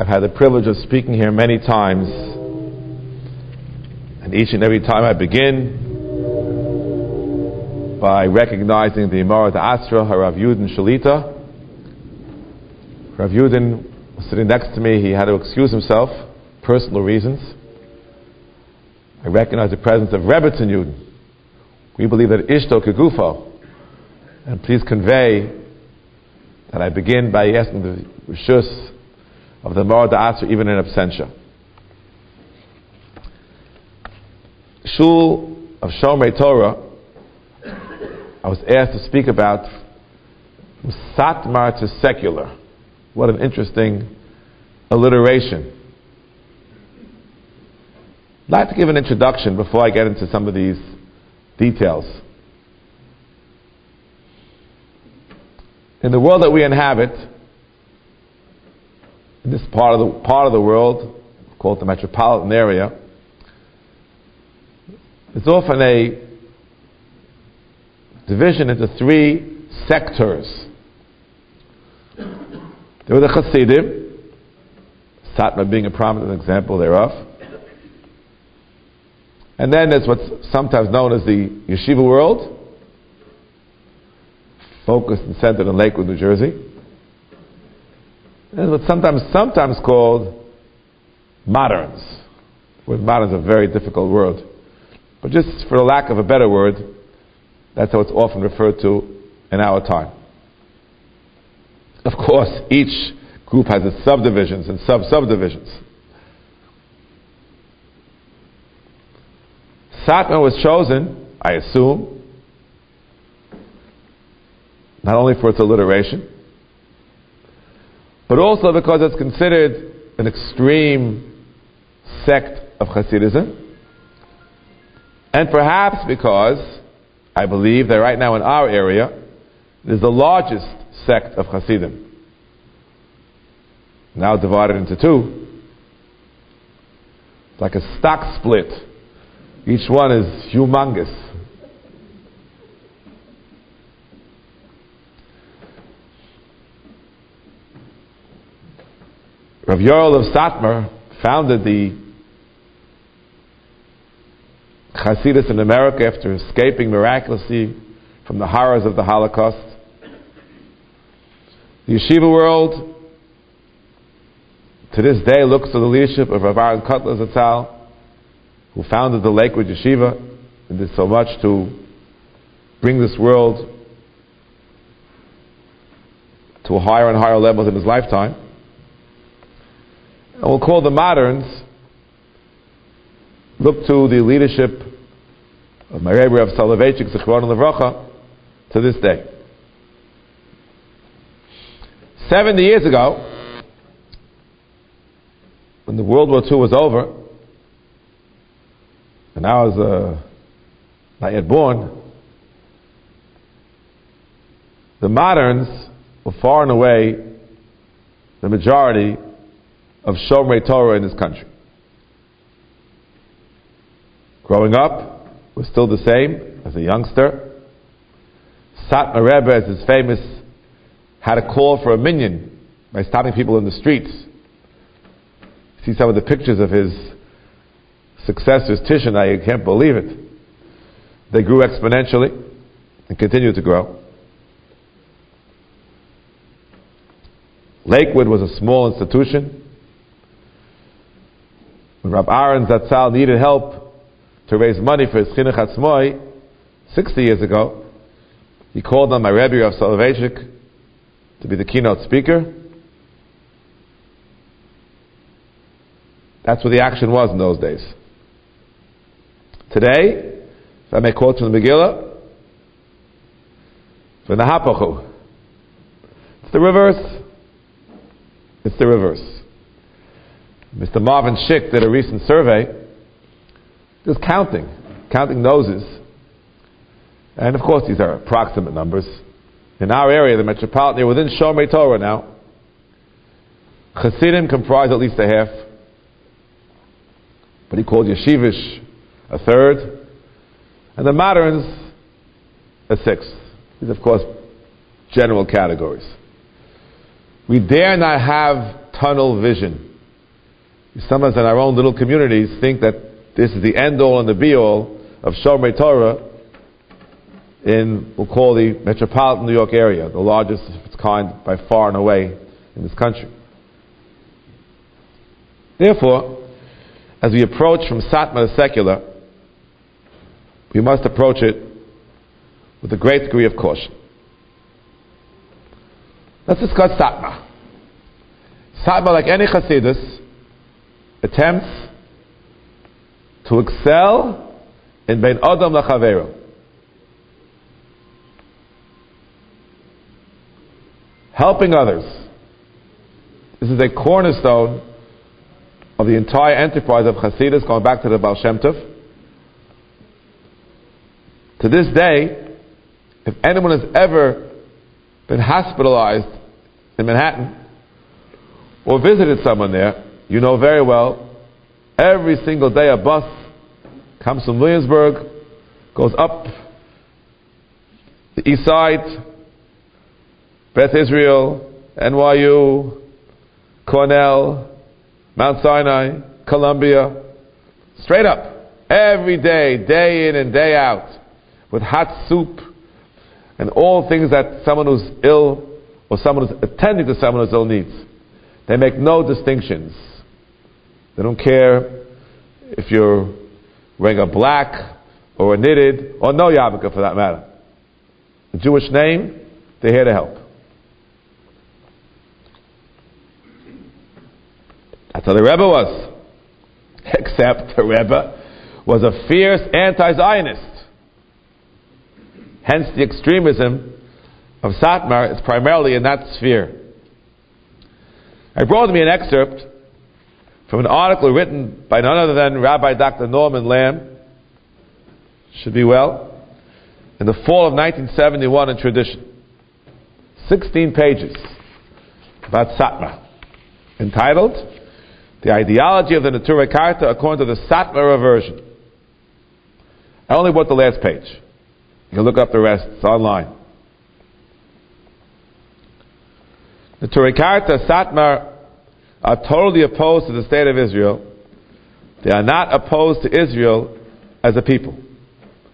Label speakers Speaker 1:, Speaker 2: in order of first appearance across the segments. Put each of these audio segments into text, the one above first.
Speaker 1: I've had the privilege of speaking here many times, and each and every time I begin by recognizing the Imara Asra, Harav Yudin Shalita. Rav Yudin was sitting next to me, he had to excuse himself, personal reasons. I recognize the presence of Rebbetzin Yudin. We believe that Ishto Kegufo. And please convey that I begin by asking the Rishus of the Mara Asr even in absentia. Shul of Shomrei Torah, I was asked to speak about Satmar to secular. What an interesting alliteration. I'd like to give an introduction before I get into some of these details. In the world that we inhabit, in this part of the part of the world called the metropolitan area, there's often a division into three sectors. There were the Hasidim, Satmar being a prominent example thereof. And then there's what's sometimes known as the yeshiva world, focused and centered in Lakewood, New Jersey. And what's sometimes sometimes called moderns. The word modern a very difficult word. But just for the lack of a better word, that's how it's often referred to in our time. Of course, each group has its subdivisions and sub subdivisions. Satmar was chosen, I assume, not only for its alliteration, but also because it's considered an extreme sect of Hasidism, and perhaps because I believe that right now in our area, it is the largest sect of Hasidim. Now divided into two. It's like a stock split. Each one is humongous. Rav Yoel of Satmar founded the Hasidus in America after escaping miraculously from the horrors of the Holocaust. The yeshiva world to this day looks to the leadership of Rav Aaron Kotler Zatzal, who founded the Lakewood Yeshiva and did so much to bring this world to a higher and higher levels in his lifetime. And we'll call the moderns look to the leadership of my Rebbe of Soloveitchik, Zichron Levracha, to this day. 70 years ago, when the World War II was over, and I was uh, not yet born, the moderns were far and away the majority of Shomrei Torah in this country. Growing up, was still the same as a youngster. Satmar Rebbe, as is famous, had a call for a minyan by stopping people in the streets. See some of the pictures of his successors, Tish and I, can't believe it. They grew exponentially and continue to grow. Lakewood was a small institution. When Rab Aaron Zatzal needed help to raise money for his chinuch atzmoi 60 years ago, he called on my Rebbe of Soloveitchik to be the keynote speaker. That's what the action was in those days. Today, if I may quote from the Megillah, V'nahapachu. It's the reverse. It's the reverse. Mr. Marvin Schick did a recent survey just counting, counting noses. And of course, these are approximate numbers. In our area, the metropolitan area, within Shomrei Torah now, Chassidim comprise at least a half. But he called Yeshivish a third. And the moderns a sixth. These, of course, general categories. We dare not have tunnel vision. Some of us in our own little communities think that this is the end all and the be all of Shomrei Torah in, what we'll call the metropolitan New York area, the largest of its kind by far and away in this country. Therefore, as we approach from Satmar to secular, we must approach it with a great degree of caution. Let's discuss Satmar. Satmar, like any Hasidus, attempts to excel in Bein Adam Lachavero. Helping others. This is a cornerstone of the entire enterprise of Hasidus, going back to the Baal Shem Tov. To this day, if anyone has ever been hospitalized in Manhattan or visited someone there, you know very well, every single day a bus comes from Williamsburg, goes up the east side, Beth Israel, NYU, Cornell, Mount Sinai, Columbia, straight up, every day, day in and day out, with hot soup and all things that someone who's ill or someone who's attending to someone who's ill needs. They make no distinctions. They don't care if you're wearing a black or a knitted or no yarmulke for that matter. The Jewish name, they're here to help. That's how the Rebbe was. Except the Rebbe was a fierce anti-Zionist. Hence the extremism of Satmar is primarily in that sphere. I brought me an excerpt from an article written by none other than Rabbi Dr. Norman Lamm, should be well, in the fall of 1971 in tradition. 16 pages about Satmar, entitled The Ideology of the Neturei Karta according to the Satmar version. I only bought the last page. You can look up the rest, it's online. The Neturei Karta Satmar are totally opposed to the state of Israel. They are not opposed to Israel as a people.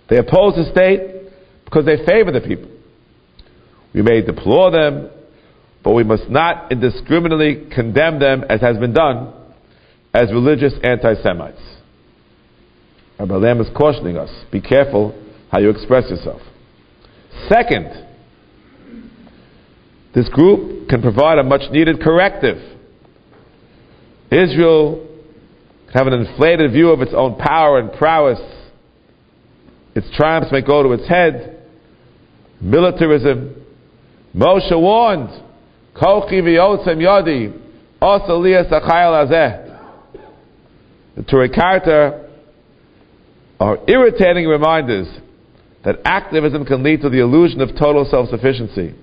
Speaker 1: They oppose the state because they favor the people. We may deplore them, but we must not indiscriminately condemn them as has been done as religious anti Semites. Rabbi Lamm is cautioning us be careful how you express yourself. Second, this group can provide a much needed corrective. Israel can have an inflated view of its own power and prowess. Its triumphs may go to its head. Militarism. Moshe warned, Kochi v'yotzem yodi, also liyas achayel azeh. The Neturei Karta are irritating reminders that activism can lead to the illusion of total self sufficiency,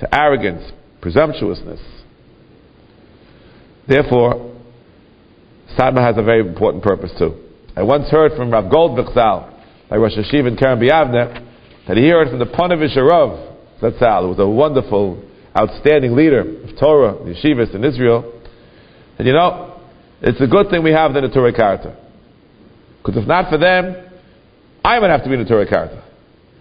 Speaker 1: to arrogance, presumptuousness. Therefore, Satmar has a very important purpose too. I once heard from Rav Goldvicht Zal, by Rosh Hashiv and Kerem B'Yavneh, that he heard from the Ponevezh Rav Zatzal, who was a wonderful, outstanding leader of Torah, yeshivas in Israel, and you know, it's a good thing we have the Karta. Because if not for them, I would have to be the Karta.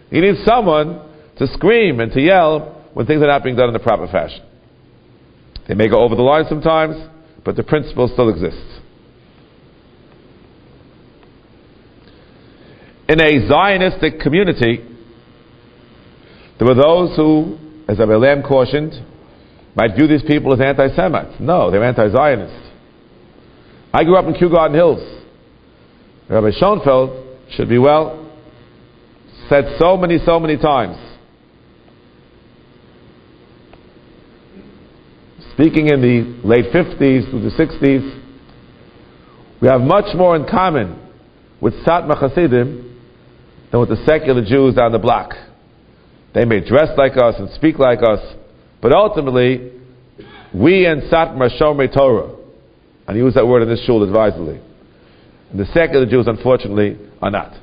Speaker 1: You need someone to scream and to yell when things are not being done in the proper fashion. They may go over the line sometimes, but the principle still exists. In a Zionistic community, there were those who, as Rabbi Lamm cautioned, might view these people as anti Semites. No, they're anti Zionists. I grew up in Kew Garden Hills. Rabbi Schoenfeld should be well said so many, so many times. Speaking in the late 50s through the 60s, we have much more in common with Satmar Hasidim than with the secular Jews down the block. They may dress like us and speak like us, but ultimately, we and Satmar Shomrei Torah. And use that word in this shul advisedly. And the secular Jews, unfortunately, are not.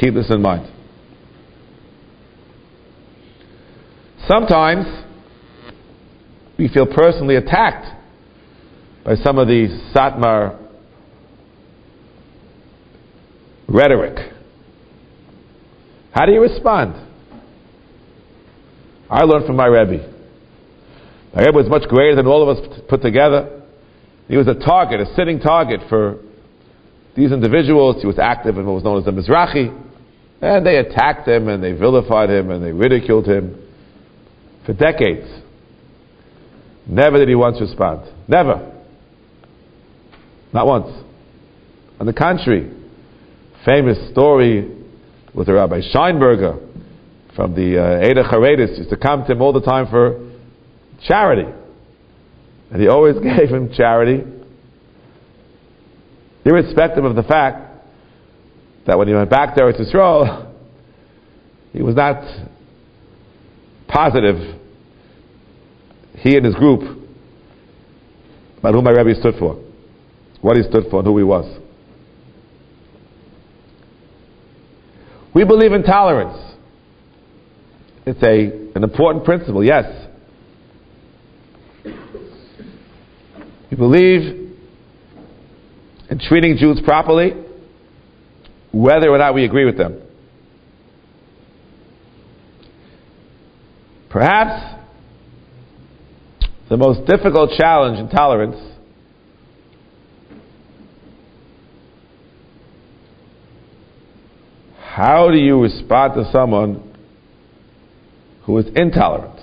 Speaker 1: Keep this in mind. Sometimes we feel personally attacked by some of the Satmar rhetoric. How do you respond? I learned from my Rebbe. My Rebbe was much greater than all of us put together. He was a target, a sitting target for these individuals. He was active in what was known as the Mizrahi. And they attacked him and they vilified him and they ridiculed him for decades. Never did he once respond. Never. Not once. On the contrary, famous story with the Rabbi Scheinberger from the uh, Eda Charedis used to come to him all the time for charity. And he always gave him charity, irrespective of the fact that when he went back there to Eretz Yisrael, he was not positive, he and his group, about who my Rebbe stood for, what he stood for, and who he was. We believe in tolerance. It's a, an important principle, yes. We believe in treating Jews properly, whether or not we agree with them. Perhaps the most difficult challenge in tolerance how do you respond to someone who is intolerant?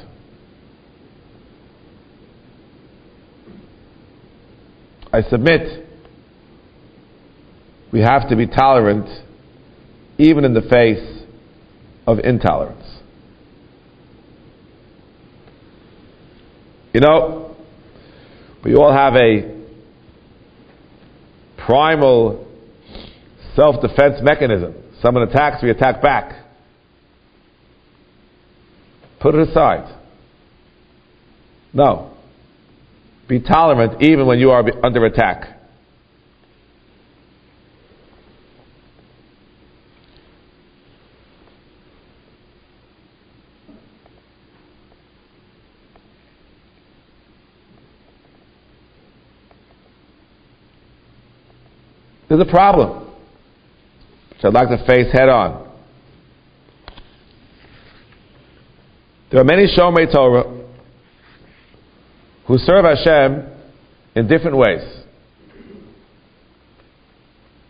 Speaker 1: I submit we have to be tolerant even in the face of intolerance. You know, we all have a primal self defense mechanism. Someone attacks, we attack back. Put it aside. No. Be tolerant even when you are under attack. There's a problem which I'd like to face head on. There are many Shomrei Torah who serve Hashem in different ways.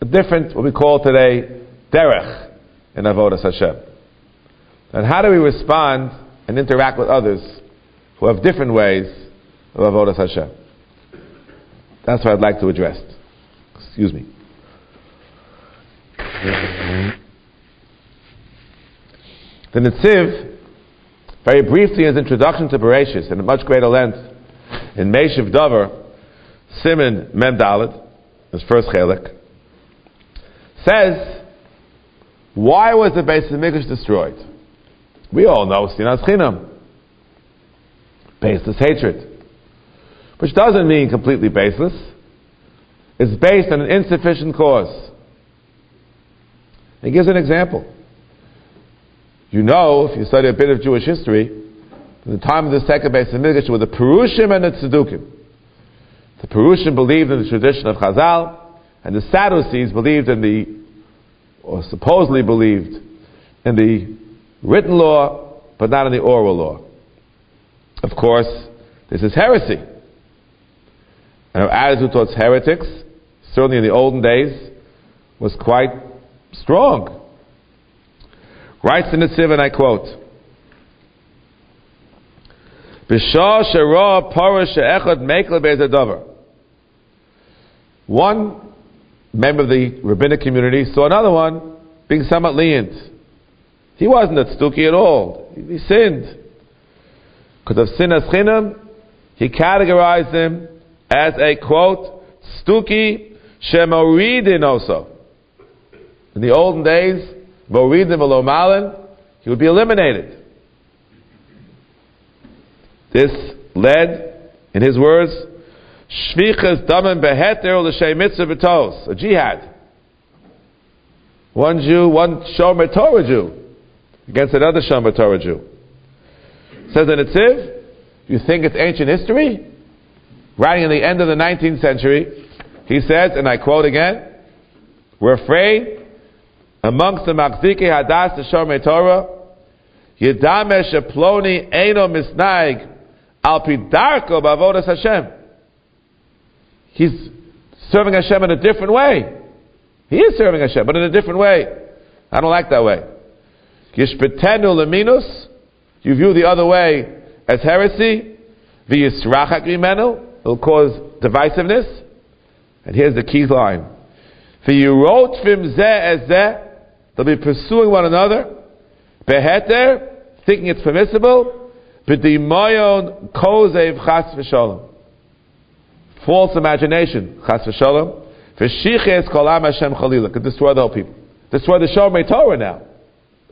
Speaker 1: A different, what we call today, derech in Avodas Hashem. And how do we respond and interact with others who have different ways of Avodas Hashem? That's what I'd like to address. Excuse me. The Netziv, very briefly in his introduction to Bereshis, in a much greater length, in Meshiv Dover, Simon Mem Dalet, his first chelik, says, why was the Beis Hamikdash destroyed? We all know Sinas Chinam, baseless hatred, which doesn't mean completely baseless. It's based on an insufficient cause. He gives an example. You know, if you study a bit of Jewish history, the time of the second Beis Hamikdash were the Perushim and the Tzedukim. The Perushim believed in the tradition of Chazal, and the Sadducees believed in the, or supposedly believed, in the written law, but not in the oral law. Of course, this is heresy. And our attitude towards heretics, certainly in the olden days, was quite strong. Writes in the Siv, and I quote, One member of the rabbinic community saw another one being somewhat lenient. He wasn't a tzduki at all. He, sinned. Because of sinas chinam, he categorized him as a quote, tzduki shemoridin also. In the olden days, Voridim malin, he would be eliminated. This led, in his words, Shvichas Daman beheter l'shem mitzvah b'tos, a jihad. One Jew, one Shomer Torah Jew, against another Shomer Torah Jew. Says the Netziv, you think it's ancient history? writing in the end of the 19th century, he says, and I quote again, we're afraid amongst the Machzike Hadas the Shomei Torah, Yedamesh Ploni Eino Misnaig Al Pidarko Bavodas Hashem. He's serving Hashem in a different way. He is serving Hashem, but in a different way. I don't like that way. Yishpetenu leminus, you view the other way as heresy. V'yisrachak mimenu, it'll cause divisiveness. And here's the key line. V'yirot fim zeh ez zeh, they'll be pursuing one another. Beheter, thinking it's permissible. B'dimoyon kozev chas v'sholem. False imagination, chas v'sholem. V'shiches kolam Hashem chalila, could destroy the whole people. Destroy the Shomrei Torah now.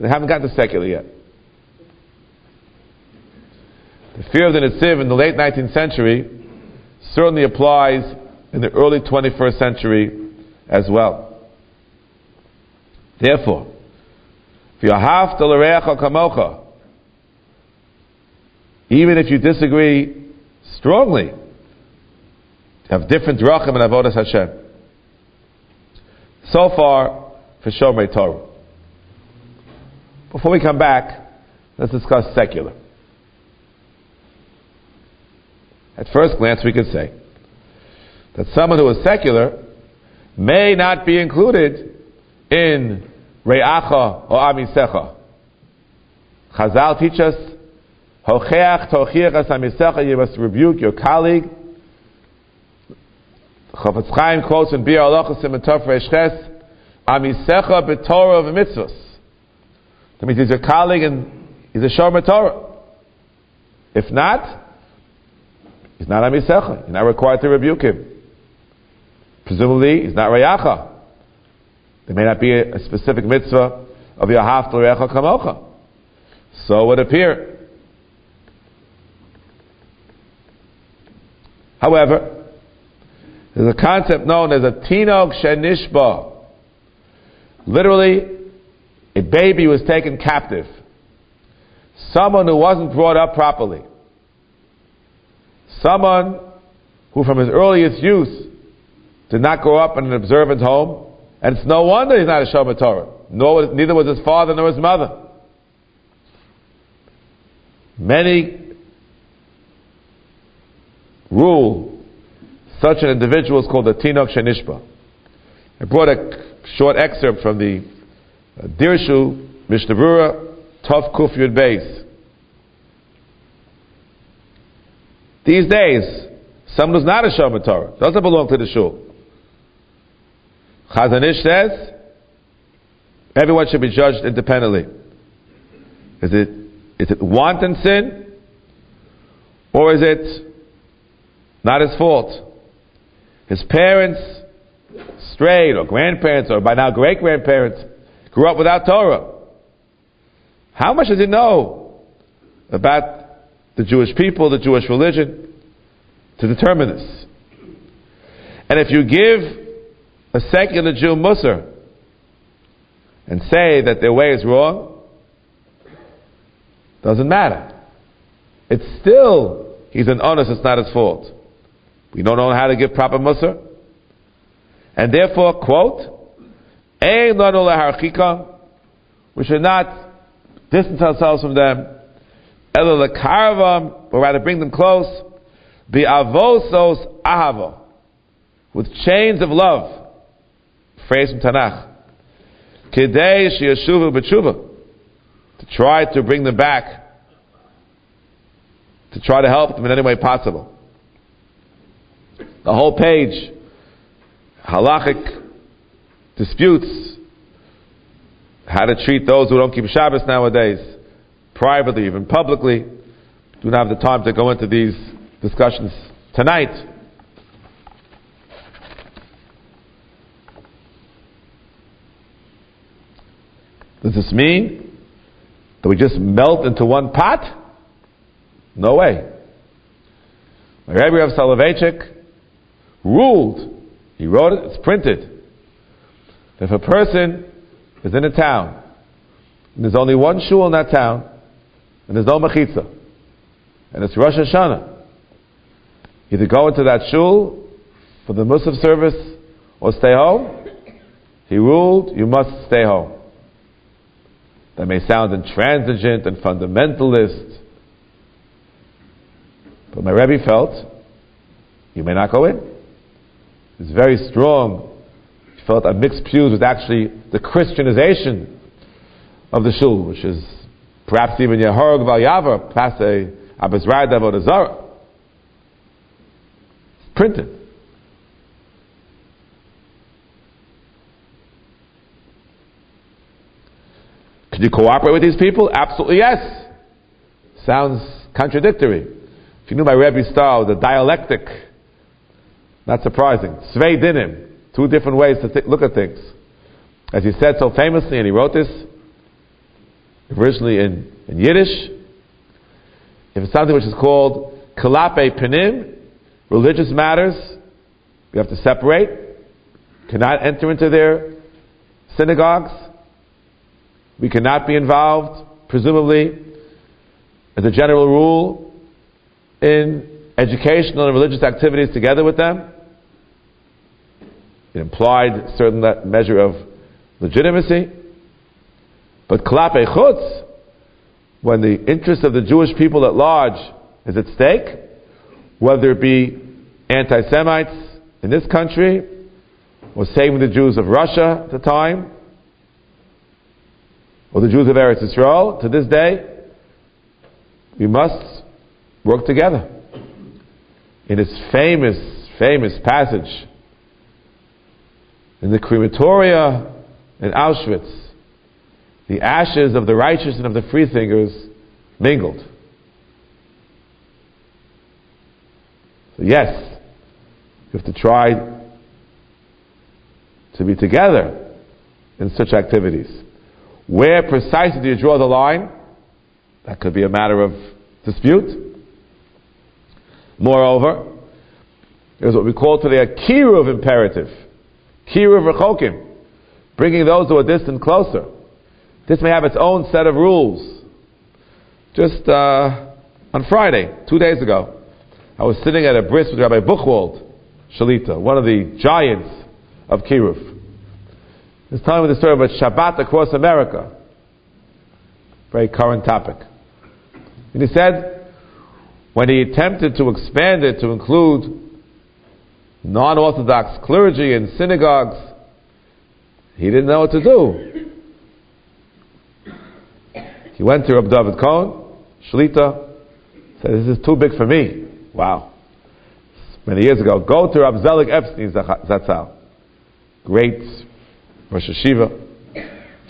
Speaker 1: They haven't gotten to secular yet. The fear of the Netziv in the late 19th century certainly applies in the early 21st century as well. Therefore, if you have to kamocha, even if you disagree strongly, have different drachim and avodas Hashem. So far, for Shomrei Torah. Before we come back, let's discuss secular. At first glance, we could say that someone who is secular may not be included in Re'acha or Amisecha. Chazal teach us, Hocheach tochiach amisecha, you must rebuke your colleague. Chafetz Chaim quotes in Biur Halacha Sim Ches, Amisecha b'Torah of mitzvahs. That means he's your colleague and he's a Shomer Torah. If not, he's not Amisecha. You're not required to rebuke him. Presumably, he's not Rayacha. There may not be a, specific mitzvah of Yahav Recha Kamocha. So it would appear. However, there's a concept known as a Tinok Shenishba. Literally, a baby was taken captive. Someone who wasn't brought up properly. Someone who from his earliest youth did not grow up in an observant home, and it's no wonder he's not a Shomer Torah. Nor, neither was his father nor his mother. Many rule such an individual is called a Tinok Shenishba. I brought a short excerpt from the uh, Dirshu Mishnah Berurah Tov Kuf Yud Beis. These days, someone who's not a Shomer Torah doesn't belong to the shul. Chazon Ish says everyone should be judged independently. Is it is it wanton sin, or is it not his fault? His parents strayed, or grandparents, or by now great grandparents, grew up without Torah. How much does he know about the Jewish people, the Jewish religion, to determine this? And if you give a secular Jew Musar and say that their way is wrong, doesn't matter. It's still, he's an honest, it's not his fault. We don't know how to give proper Musar. And therefore, quote, we should not distance ourselves from them, but rather bring them close, be avosos ahava, with chains of love. Phrase from Tanakh. Kidei shiyashuvu b'tshuva. To try to bring them back. To try to help them in any way possible. The whole page halachic disputes how to treat those who don't keep Shabbos nowadays, privately, even publicly. Do not have the time to go into these discussions tonight. Does this mean that we just melt into one pot? No way. Rabbi Rav Soloveitchik ruled he wrote it, it's printed. If a person is in a town, and there's only one shul in that town, and there's no mechitza, and it's Rosh Hashanah, Either go into that shul for the Musaf service or stay home. He ruled, you must stay home. That may sound intransigent and fundamentalist, but my Rebbe felt you may not go in. It's very strong. He felt that mixed pews was actually the Christianization of the shul, which is perhaps even Yehorg Valyavar, perhaps a Avodazara. It's printed. Could you cooperate with these people? Absolutely yes. Sounds contradictory. If you knew my Rebbe's style, the dialectic, not surprising. Svei dinim, two different ways to th- look at things. As he said so famously, and he wrote this originally in, in Yiddish, if it's something which is called kalape penim, religious matters, we have to separate, cannot enter into their synagogues, we cannot be involved, presumably, as a general rule, in educational and religious activities together with them. It implied a certain measure of legitimacy. But klape chutz, when the interest of the Jewish people at large is at stake, whether it be anti-Semites in this country, or saving the Jews of Russia at the time, or the Jews of Eretz Israel to this day, we must work together. In his famous, famous passage in the crematoria in Auschwitz, the ashes of the righteous and of the freethinkers mingled. So, yes, you have to try to be together in such activities. Where precisely do you draw the line? That could be a matter of dispute. Moreover, there's what we call today a kiruv imperative. Kiruv rechokim. Bringing those who are distant closer. This may have its own set of rules. Just uh, on Friday, two days ago, I was sitting at a bris with Rabbi Buchwald Shalita, one of the giants of Kiruv. He's telling me the story about Shabbat across America. Very current topic. And he said, when he attempted to expand it to include non Orthodox clergy and synagogues, he didn't know what to do. He went to Rabbi David Cohen, Shlita, said, This is too big for me. Wow. Many years ago. Go to Rabbi Zelig Epstein Zatzal. Great Rosh Hashiva,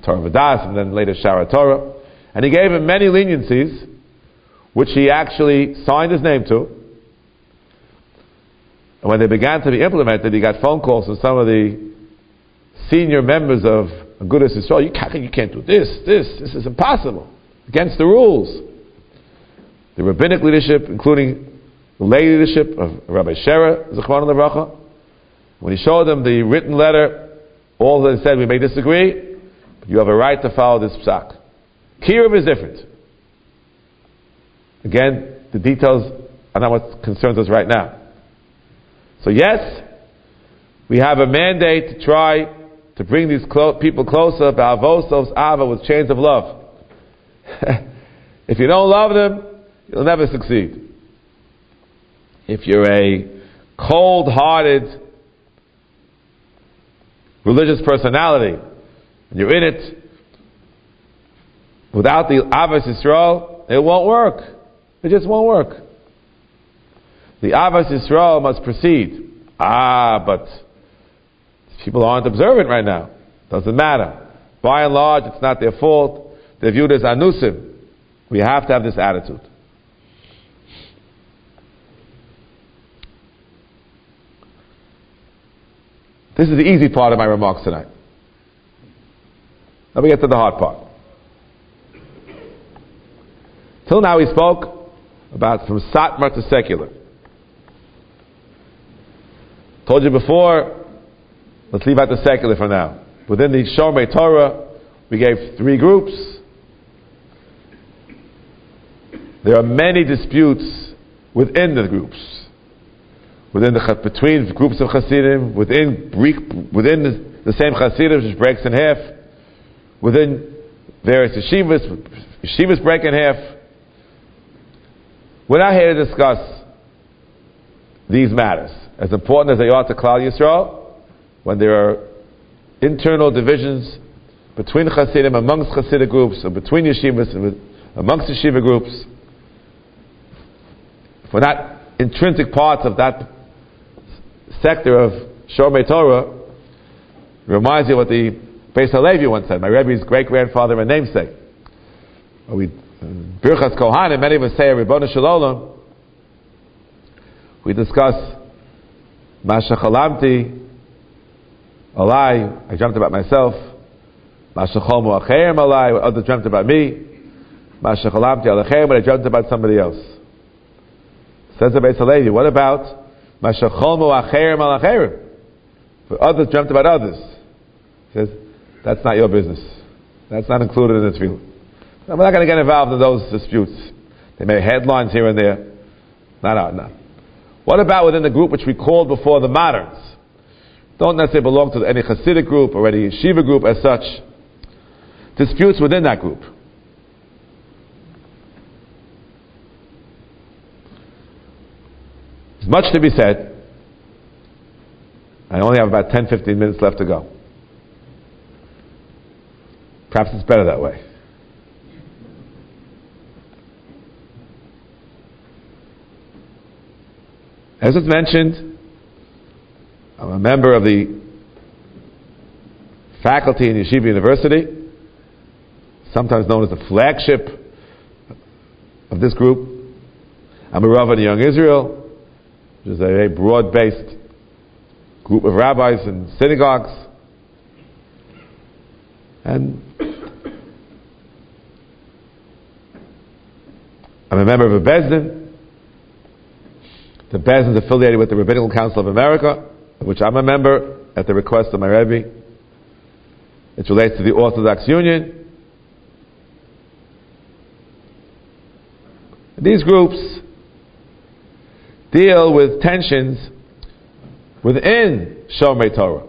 Speaker 1: Torah Vodaas, and then later Sha'arei Torah. And he gave him many leniencies, which he actually signed his name to. And when they began to be implemented, he got phone calls from some of the senior members of Agudas Israel. You can't, you can't do this, this, this is impossible. Against the rules. The rabbinic leadership, including the lay leadership of Rabbi Sherer, Zechman al when he showed them the written letter all that said, we may disagree, but you have a right to follow this psak. Kiruv is different. Again, the details are not what concerns us right now. So yes, we have a mandate to try to bring these clo- people closer, ba'avosovs ava, with chains of love. if you don't love them, you'll never succeed. If you're a cold-hearted, religious personality, and you're in it, without the Avos Yisrael, it won't work. It just won't work. The Avos Yisrael must proceed. Ah, but people aren't observant right now. Doesn't matter. By and large, it's not their fault. They're viewed as anusim. We have to have this attitude. This is the easy part of my remarks tonight. Let me get to the hard part. Till now, we spoke about from Satmar to secular. Told you before, let's leave out the secular for now. Within the Shomrei Torah, we gave three groups. There are many disputes within the groups. Within the, between groups of Hasidim, within, within the, same Hasidim, which breaks in half, within various yeshivas, yeshivas break in half. We're not here to discuss these matters. As important as they are to Klal Yisrael, when there are internal divisions between Hasidim, amongst Hasidic groups, or between yeshivas and amongst yeshiva groups, if we're not intrinsic parts of that sector of Shomei Torah, reminds you what the Beis Halevi once said, my Rebbe's great grandfather and namesake. We, Birchas Kohanim, many of us say, Ribbon Shalom, we discuss Masha Chalamti, Alai, I dreamt about myself, Masha Chomu Acherim Alai, others dreamt about me, Masha Chalamti Alachem, but I dreamt about somebody else. Says the Beis Halevi, what about Masha Chomu Acherim Alacherim? Others dreamt about others. He says, that's not your business. That's not included in the tefillah. We're not going to get involved in those disputes. They may headlines here and there. No, no, no. What about within the group which we called before the moderns? Don't necessarily belong to any Hasidic group or any yeshiva group as such. Disputes within that group. Much to be said. I only have about 10 15 minutes left to go. Perhaps it's better that way. As it's mentioned, I'm a member of the faculty in Yeshiva University, sometimes known as the flagship of this group. I'm a Rav in Young Israel, is a very broad based group of rabbis and synagogues. And I'm a member of a Bezdin. The Bezdin is affiliated with the Rabbinical Council of America, of which I'm a member at the request of my Rebbe. It relates to the Orthodox Union. These groups deal with tensions within Shomrei Torah.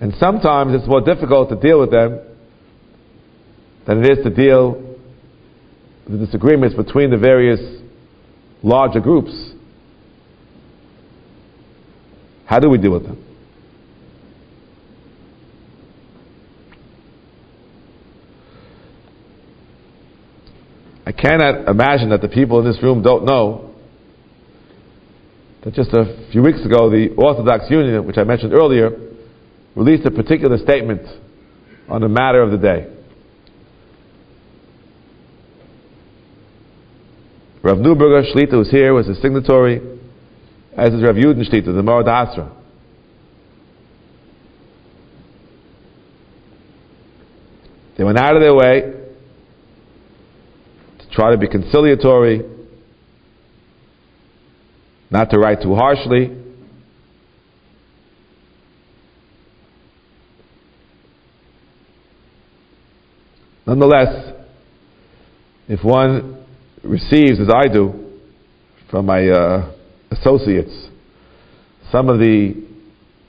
Speaker 1: And sometimes it's more difficult to deal with them than it is to deal with the disagreements between the various larger groups. How do we deal with them? I cannot imagine that the people in this room don't know that just a few weeks ago the Orthodox Union, which I mentioned earlier, released a particular statement on the matter of the day. Rav Neuberger Shlita, was here, was a signatory, as is Rav Yudin Shlita, the Morad Asra. They went out of their way try to be conciliatory, not to write too harshly. Nonetheless, if one receives, as I do, from my uh, associates, some of the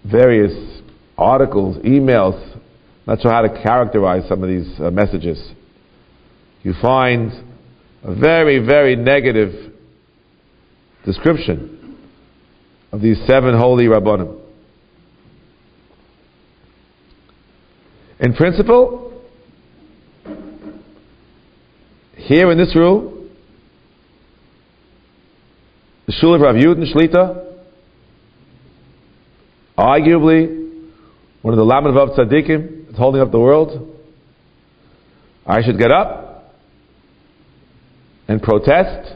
Speaker 1: various articles, emails, not sure how to characterize some of these uh, messages. You find a very, very negative description of these seven holy rabbanim. In principle, here in this room, the Shul of Rav Yudin Shlita, arguably one of the Lamed Vav Tzaddikim that's holding up the world. I should get up and protest.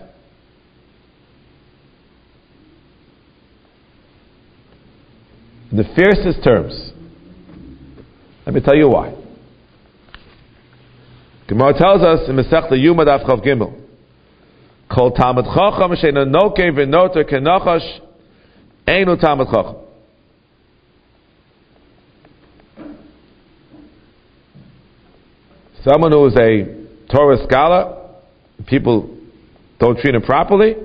Speaker 1: In the fiercest terms. Let me tell you why. Gemara tells us in Masechta Yuma Daf Chav Gimel Kol Talmud Chacham she'ena noke v'noter kenachash einu Talmud Chacham. Someone who is a Torah scholar, people don't treat him properly,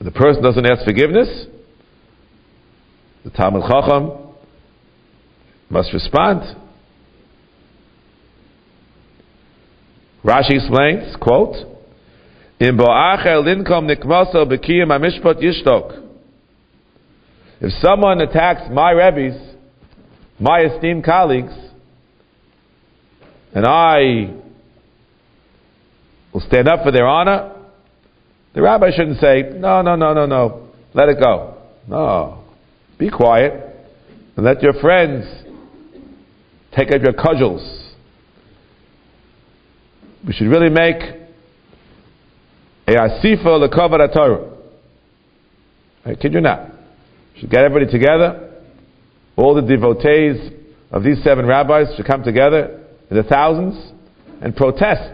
Speaker 1: the person doesn't ask forgiveness, the Talmud Chacham must respond. Rashi explains, quote, In nikmaso bekiyim amishpat yishtok. If someone attacks my rabbis, my esteemed colleagues, and I will stand up for their honor, the rabbi shouldn't say, no, no, no, no, no, let it go. No. Be quiet and let your friends take up your cudgels. We should really make a asifa lekavad Torah. I kid you not. We should get everybody together. All the devotees of these seven rabbis should come together in the thousands and protest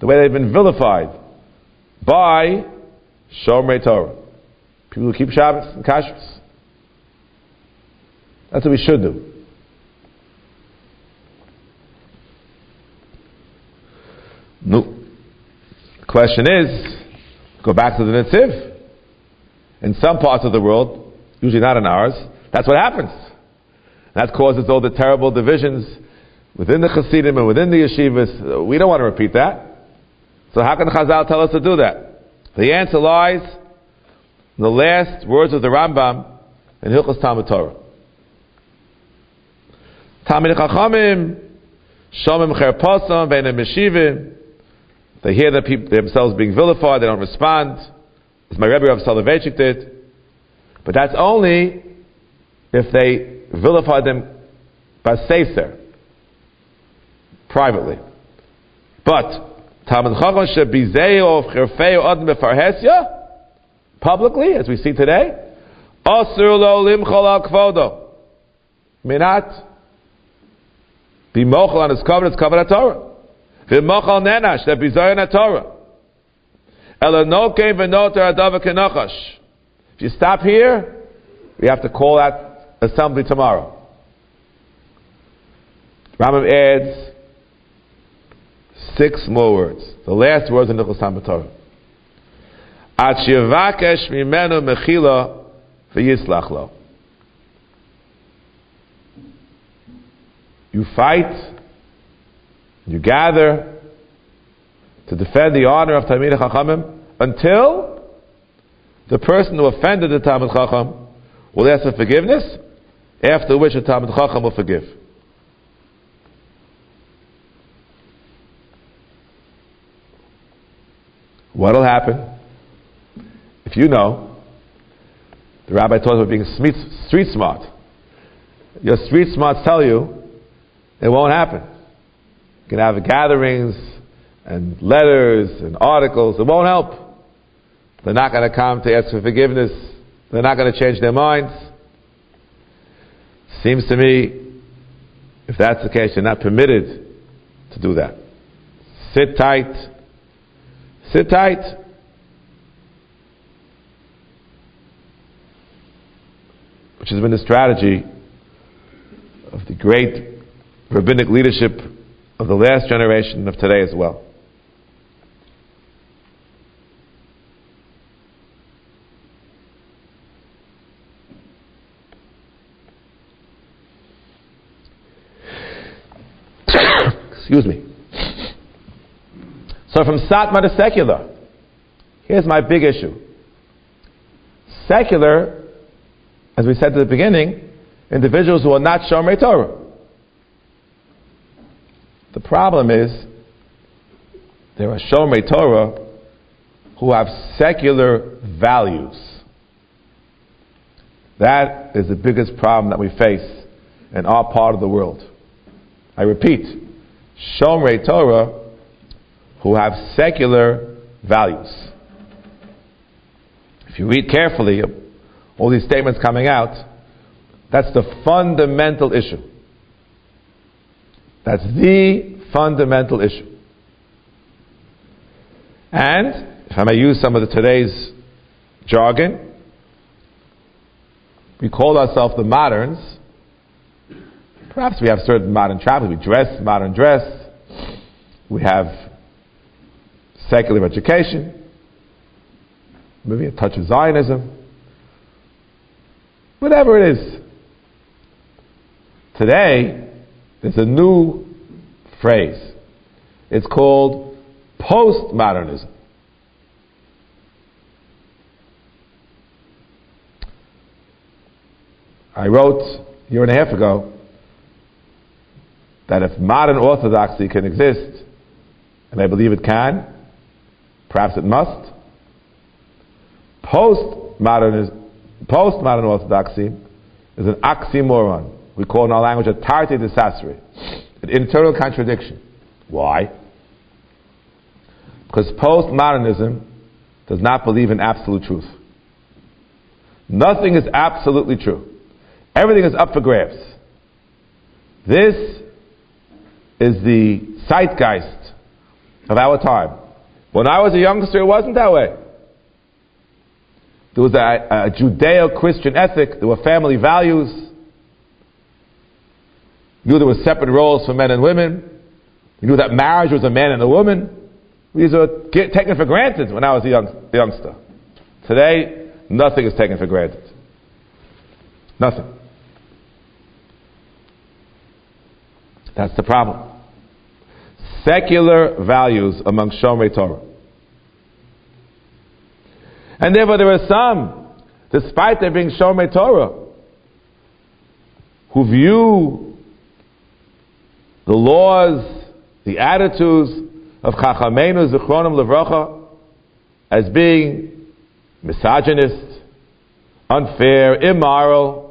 Speaker 1: the way they've been vilified by Shomrei Torah. People who keep Shabbos and Kashrus. That's what we should do. No. The question is, go back to the Netziv. In some parts of the world, usually not in ours, that's what happens. That causes all the terrible divisions within the Hasidim and within the yeshivas. We don't want to repeat that. So how can Chazal tell us to do that? The answer lies in the last words of the Rambam in Hilchos Talmud Torah. Talmud Chachamim, Shomim Cherposam, Ve'enem Meshivim. They hear the people themselves being vilified, they don't respond. As my Rebbe Rav Soloveitchik did. But that's only if they vilify them by sefer, privately. But Talmid Chacham should be of od mefarhesya, publicly, as we see today. Asur lo limchol al kvodo. Minat. Be mochel on his covenant, covenant Torah. V'mochal nenash, that be Torah. Ela no kein v'noter adava. If you stop here, we have to call that assembly tomorrow. Rambam adds six more words. The last words in the Chosam Torah. At shivakesh mimenu mechila v'yislach lo. You fight, you gather to defend the honor of Talmid Chachamim until the person who offended the Talmid Chacham will ask for forgiveness, after which the Talmid Chacham will forgive. What'll happen if you know the rabbi told us about being street smart? Your street smarts tell you it won't happen. You can have gatherings and letters and articles. It won't help. They're not going to come to ask for forgiveness. They're not going to change their minds. Seems to me, if that's the case, you're not permitted to do that. Sit tight Sit tight. Which has been the strategy of the great rabbinic leadership of the last generation of today as well. Excuse me. So from Satmar to secular, here's my big issue. Secular, as we said at the beginning, individuals who are not Shomrei Torah. The problem is, there are Shomrei Torah who have secular values. That is the biggest problem that we face in our part of the world. I repeat, Shomrei Torah who have secular values. If you read carefully all these statements coming out, that's the fundamental issue. That's the fundamental issue. And, if I may use some of the today's jargon, we call ourselves the moderns. Perhaps we have certain modern trappings. We dress modern dress. We have secular education. maybe a touch of Zionism, whatever it is. Today, there's a new phrase. It's called postmodernism. I wrote a year and a half ago that if modern orthodoxy can exist, and I believe it can, perhaps it must, postmodern, postmodern orthodoxy is an oxymoron. We call in our language a tartei d'sasrei, an internal contradiction. Why? Because postmodernism does not believe in absolute truth. Nothing is absolutely true. Everything is up for grabs. This is the zeitgeist of our time. When I was a youngster, it wasn't that way. There was a, a Judeo Christian ethic, there were family values. You knew there were separate roles for men and women. You knew that marriage was a man and a woman. These were taken for granted when I was a young, youngster. Today, nothing is taken for granted. Nothing. That's the problem. Secular values among Shomrei Torah. And therefore there are some, despite there being Shomrei Torah, who view the laws, the attitudes of Chachamenu Zichronim Levracha as being misogynist, unfair, immoral,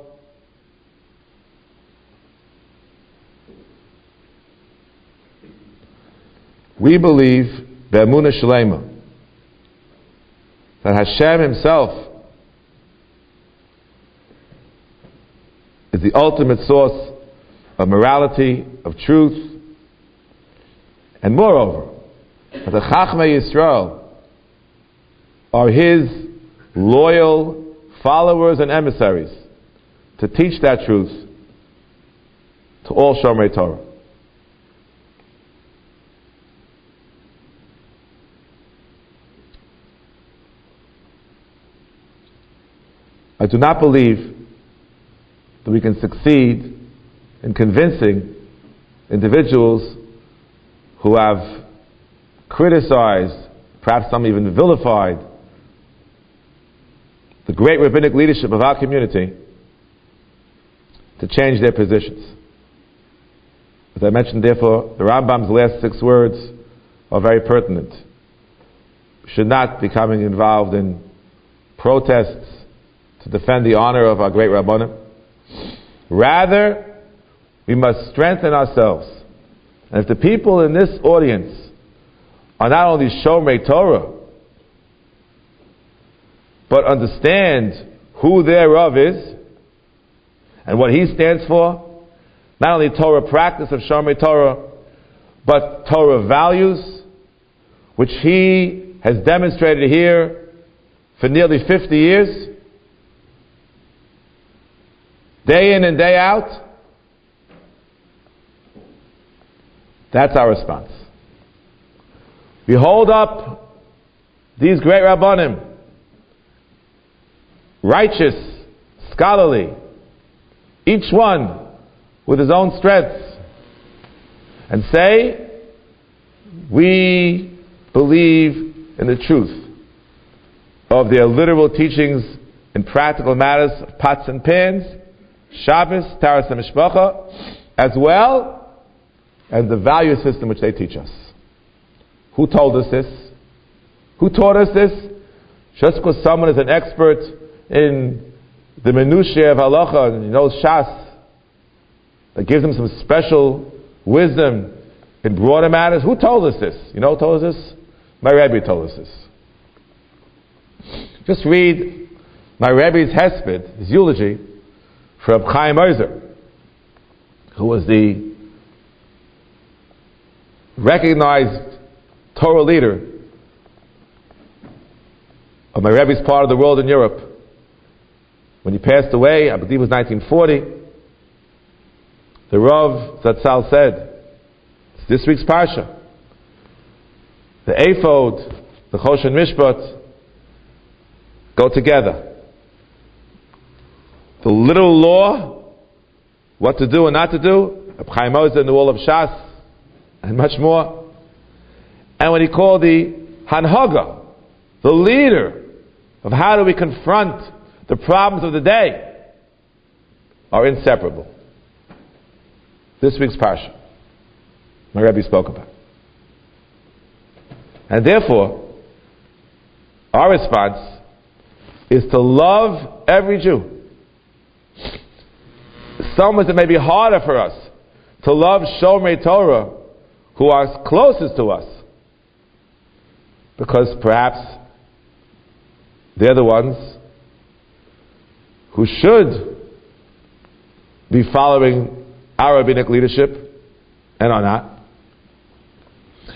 Speaker 1: We believe, Be'emuna Shalema, that Hashem Himself is the ultimate source of morality, of truth, and moreover, that the Chachmei Yisrael are His loyal followers and emissaries to teach that truth to all Shomrei Torah. I do not believe that we can succeed in convincing individuals who have criticized, perhaps some even vilified, the great rabbinic leadership of our community to change their positions. As I mentioned, therefore, the Rambam's last six words are very pertinent. We should not be becoming involved in protests to defend the honor of our great Rabbanim. Rather, we must strengthen ourselves. And if the people in this audience are not only Shomrei Torah, but understand who their Rav is and what he stands for, not only Torah practice of Shomrei Torah, but Torah values, which he has demonstrated here for nearly 50 years, day in and day out? That's our response. We hold up these great Rabbanim, righteous, scholarly, each one with his own strengths, and say, we believe in the truth of their literal teachings in practical matters of pots and pans, Shabbos, Taharas HaMishpacha, as well as the value system which they teach us. Who told us this? Who taught us this? Just because someone is an expert in the minutiae of halacha and knows Shas, that gives him some special wisdom in broader matters. Who told us this? You know who told us this? My Rebbe told us this. Just read my Rebbe's hesped, his eulogy, Reb Chaim Ozer, who was the recognized Torah leader of my Rebbe's part of the world in Europe. When he passed away, I believe it was 1940, the Rav Zatzal said, it's this week's Parsha, the ephod, the Choshen Mishpat, go together. The literal law, what to do and not to do, Chaim Ozer in the wall of Shas, and much more. And what he called the Hanhaga, the leader of how do we confront the problems of the day, are inseparable. This week's parsha, my Rebbe spoke about. And therefore, our response is to love every Jew. Some it may be harder for us to love Shomrei Torah who are closest to us. Because perhaps they're the ones who should be following our rabbinic leadership and are not.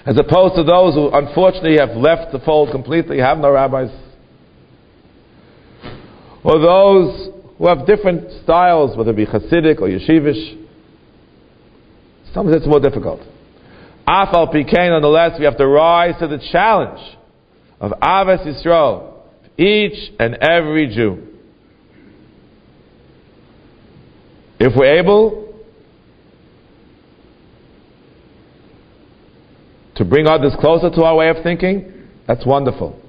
Speaker 1: As opposed to those who unfortunately have left the fold completely, have no rabbis. Or those who have different styles, whether it be Hasidic or Yeshivish. Sometimes it's more difficult. Af al pi chen, nonetheless, we have to rise to the challenge of Ahavas Yisrael, each and every Jew. If we're able to bring others closer to our way of thinking, that's wonderful.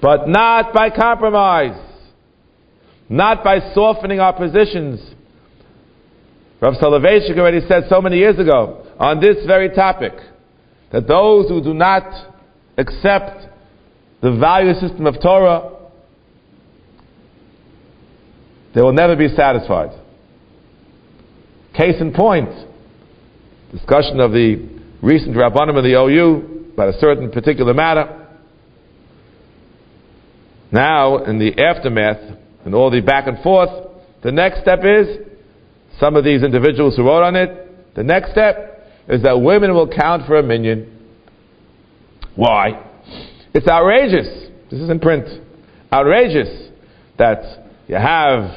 Speaker 1: But not by compromise, not by softening our positions. Rav Soloveitchik already said so many years ago on this very topic that those who do not accept the value system of Torah, they will never be satisfied. Case in point, discussion of the recent Rabbanim of the OU about a certain particular matter. Now, in the aftermath and all the back and forth, the next step is some of these individuals who wrote on it, the next step is that women will count for a minyan. Why? It's outrageous. This is in print. Outrageous that you have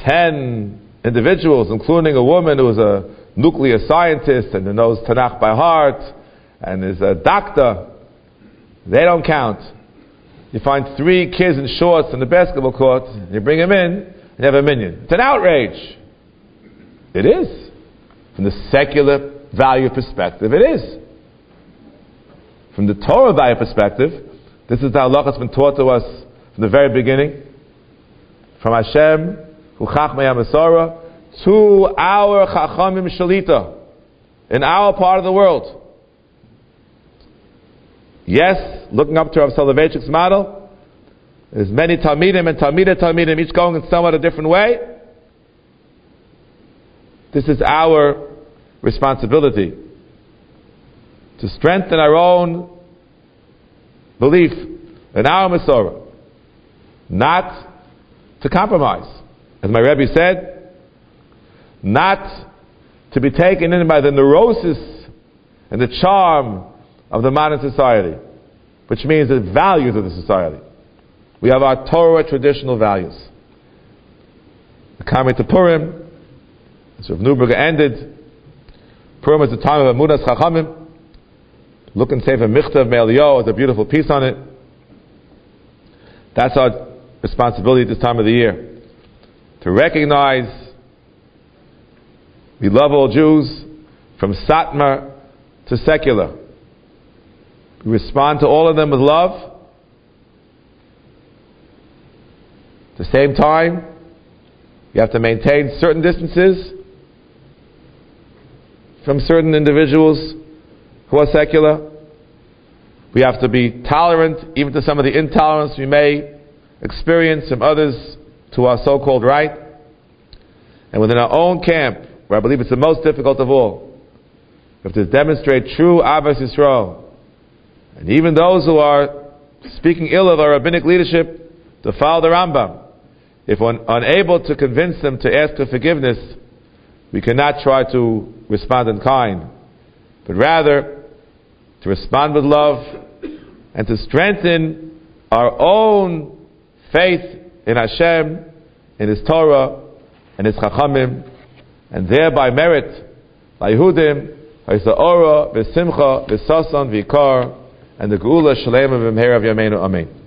Speaker 1: 10 individuals, including a woman who is a nuclear scientist and who knows Tanakh by heart and is a doctor. They don't count. You find three kids in shorts in the basketball court, you bring them in, and you have a minyan. It's an outrage. It is. From the secular value perspective, it is. From the Torah value perspective, this is the halach that's been taught to us from the very beginning. From Hashem, who Chachmei to our Chachamim Shalita, in our part of the world. Yes, looking up to Rav Soloveitchik's model, there's many Talmidim and Talmidei Talmidim, each going in somewhat a different way. This is our responsibility to strengthen our own belief in our Masorah, not to compromise. As my Rebbe said, not to be taken in by the neurosis and the charm of the modern society, which means the values of the society. We have our Torah traditional values. The coming to Purim, as Rav Neuberger ended, Purim is the time of Emunas Chachamim. Look and say for Michtav Me'Eliyahu, there's a beautiful piece on it. That's our responsibility at this time of the year. To recognize we love all Jews from Satmar to secular. We respond to all of them with love. At the same time, you have to maintain certain distances from certain individuals who are secular. We have to be tolerant even to some of the intolerance we may experience from others to our so called right. And within our own camp, where I believe it's the most difficult of all, we have to demonstrate true Ahavas Yisrael. And even those who are speaking ill of our rabbinic leadership follow the Rambam, if un- unable to convince them to ask for forgiveness, we cannot try to respond in kind, but rather to respond with love and to strengthen our own faith in Hashem, in His Torah, and His Chachamim, and thereby merit Layehudim, Ha'isa'ora, V'simcha, V'sasan, V'ikar, and the Geula Shalem of Yameinu. Amen.